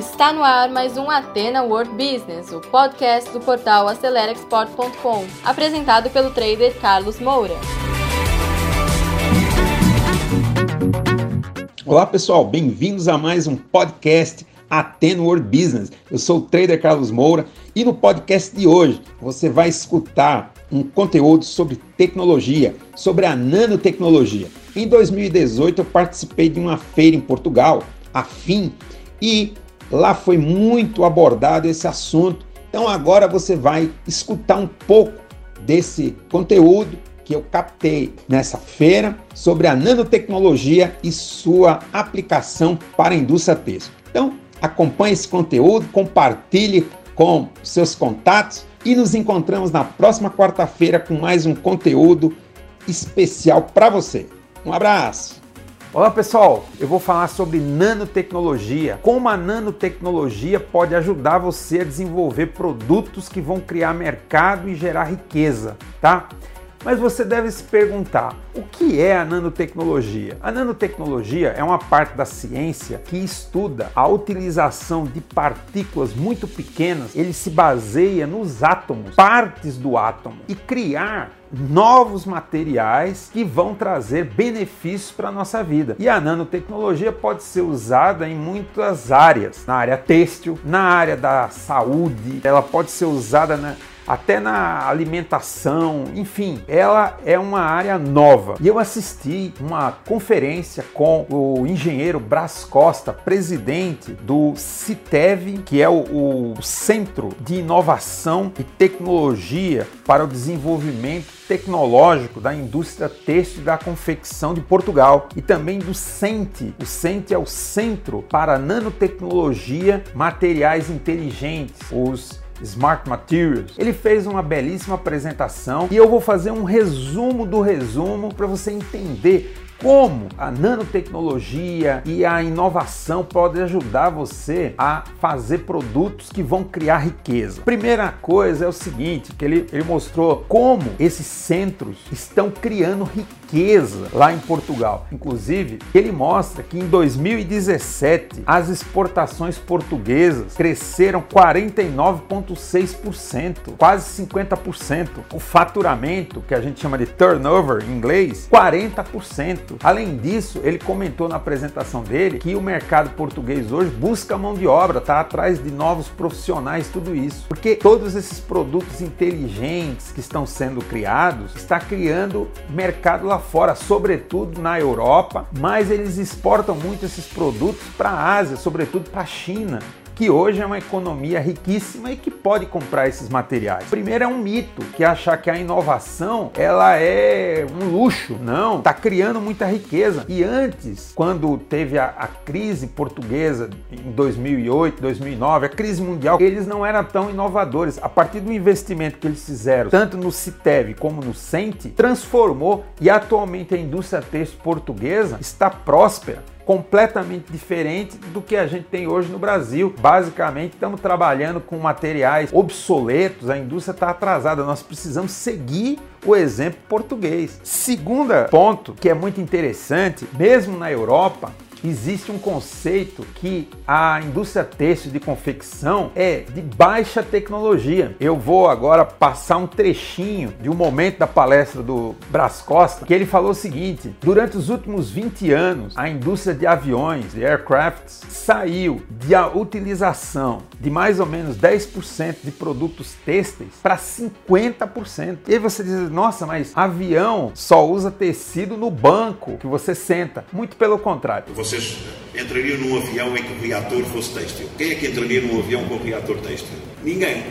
Está no ar mais um Atena World Business, o podcast do portal AceleraExport.com, apresentado pelo trader Carlos Moura. Olá pessoal, bem-vindos a mais um podcast Atena World Business. Eu sou o trader Carlos Moura e no podcast de hoje você vai escutar um conteúdo sobre tecnologia, sobre a nanotecnologia. Em 2018 eu participei de uma feira em Portugal, a FIM, e lá foi muito abordado esse assunto. Então agora você vai escutar um pouco desse conteúdo que eu captei nessa feira sobre a nanotecnologia e sua aplicação para a indústria têxtil. Então, acompanhe esse conteúdo, compartilhe com seus contatos e nos encontramos na próxima quarta-feira com mais um conteúdo especial para você. Um abraço! Olá pessoal, eu vou falar sobre nanotecnologia. Como a nanotecnologia pode ajudar você a desenvolver produtos que vão criar mercado e gerar riqueza, tá? Mas você deve se perguntar: o que é a nanotecnologia? A nanotecnologia é uma parte da ciência que estuda a utilização de partículas muito pequenas. Ele se baseia nos átomos, partes do átomo, e criar novos materiais que vão trazer benefícios para a nossa vida. E a nanotecnologia pode ser usada em muitas áreas, na área têxtil, na área da saúde, ela pode ser usada na até na alimentação, enfim, ela é uma área nova. E eu assisti uma conferência com o engenheiro Brás Costa, presidente do CITEV, que é o, o Centro de Inovação e Tecnologia para o Desenvolvimento Tecnológico da Indústria Têxtil da Confecção de Portugal, e também do CENTE. O CENTE é o Centro para Nanotecnologia Materiais Inteligentes, os Smart Materials. Ele fez uma belíssima apresentação e eu vou fazer um resumo do resumo para você entender como a nanotecnologia e a inovação podem ajudar você a fazer produtos que vão criar riqueza. Primeira coisa é o seguinte, que ele, ele mostrou como esses centros estão criando riqueza lá em Portugal. Inclusive, ele mostra que em 2017 as exportações portuguesas cresceram 49,6%, quase 50%. O faturamento, que a gente chama de turnover em inglês, 40%. Além disso, ele comentou na apresentação dele que o mercado português hoje busca mão de obra, está atrás de novos profissionais, tudo isso. Porque todos esses produtos inteligentes que estão sendo criados está criando mercado lá fora, sobretudo na Europa, mas eles exportam muito esses produtos para a Ásia, sobretudo para a China que hoje é uma economia riquíssima e que pode comprar esses materiais. Primeiro é um mito que achar que a inovação ela é um luxo. Não, está criando muita riqueza. E antes, quando teve a, a, crise portuguesa em 2008, 2009, a crise mundial, eles não eram tão inovadores. A partir do investimento que eles fizeram, tanto no Citev como no Sente, transformou e atualmente a indústria têxtil portuguesa está próspera completamente diferente do que a gente tem hoje no Brasil. Basicamente, estamos trabalhando com materiais obsoletos, a indústria está atrasada, nós precisamos seguir o exemplo português. Segunda ponto que é muito interessante, mesmo na Europa, existe um conceito que a indústria têxtil de confecção é de baixa tecnologia. Eu vou agora passar um trechinho de um momento da palestra do Brás Costa, que ele falou o seguinte: durante os últimos 20 anos, a indústria de aviões, de aircrafts, saiu da utilização de mais ou menos 10% de produtos têxteis para 50%. E aí você diz, nossa, mas avião só usa tecido no banco que você senta. Muito pelo contrário. Você vocês entrariam num avião em que o reator fosse têxtil. Quem é que entraria num avião com reator têxtil? Ninguém.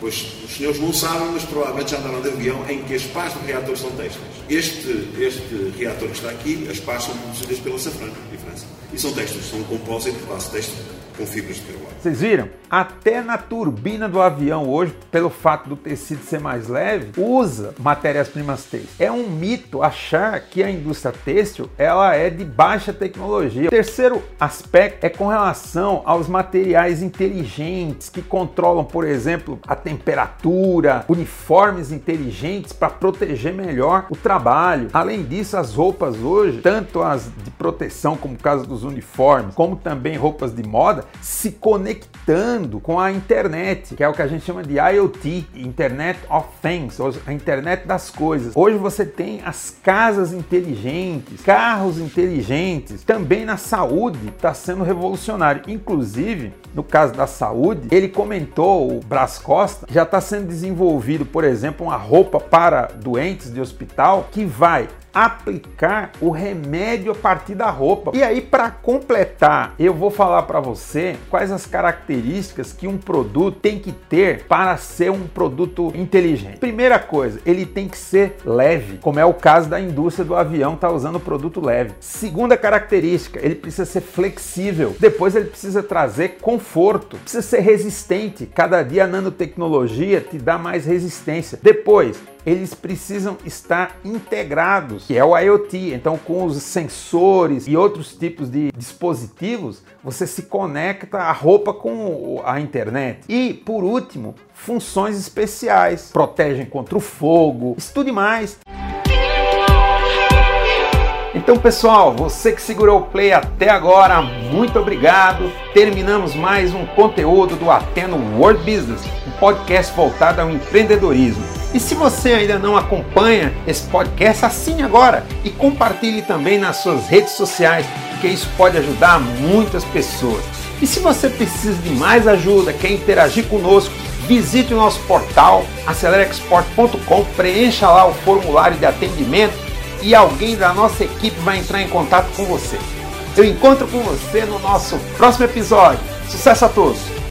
Pois os senhores não sabem, mas provavelmente já andaram de avião em que as pás do reator são têxteis. Este, este reator que está aqui, as pás são produzidas pela Safran, em França. E são têxteis, são um compósito de base têxtil com fibras de carbono. Vocês viram? Até na turbina do avião hoje, pelo fato do tecido ser mais leve, usa matérias-primas têxteis. É um mito achar que a indústria têxtil ela é de baixa tecnologia. O terceiro aspecto é com relação aos materiais inteligentes que controlam, por exemplo, a temperatura, uniformes inteligentes para proteger melhor o trabalho. Além disso, as roupas hoje, tanto as de proteção como o caso dos uniformes, como também roupas de moda, se conectando com a internet, que é o que a gente chama de IoT, Internet of Things, ou a internet das coisas. Hoje você tem as casas inteligentes, carros inteligentes, também na saúde está sendo revolucionário. Inclusive, no caso da saúde, ele comentou, o Brás Costa, já está sendo desenvolvido, por exemplo, uma roupa para doentes de hospital que vai aplicar o remédio a partir da roupa. E aí, para completar, eu vou falar para você quais as características que um produto tem que ter para ser um produto inteligente. Primeira coisa, ele tem que ser leve, como é o caso da indústria do avião, tá usando produto leve. Segunda característica, ele precisa ser flexível. Depois ele precisa trazer conforto, precisa ser resistente. Cada dia a nanotecnologia te dá mais resistência. Depois, eles precisam estar integrados, que é o IoT. Então, com os sensores e outros tipos de dispositivos, você se conecta a roupa com a internet. E, por último, funções especiais, protegem contra o fogo. Estude mais. Então, pessoal, você que segurou o play até agora, muito obrigado. Terminamos mais um conteúdo do Ateno World Business, um podcast voltado ao empreendedorismo. E se você ainda não acompanha esse podcast, assine agora e compartilhe também nas suas redes sociais, porque isso pode ajudar muitas pessoas. E se você precisa de mais ajuda, quer interagir conosco, visite o nosso portal acelerexport.com, preencha lá o formulário de atendimento e alguém da nossa equipe vai entrar em contato com você. Eu encontro com você no nosso próximo episódio. Sucesso a todos!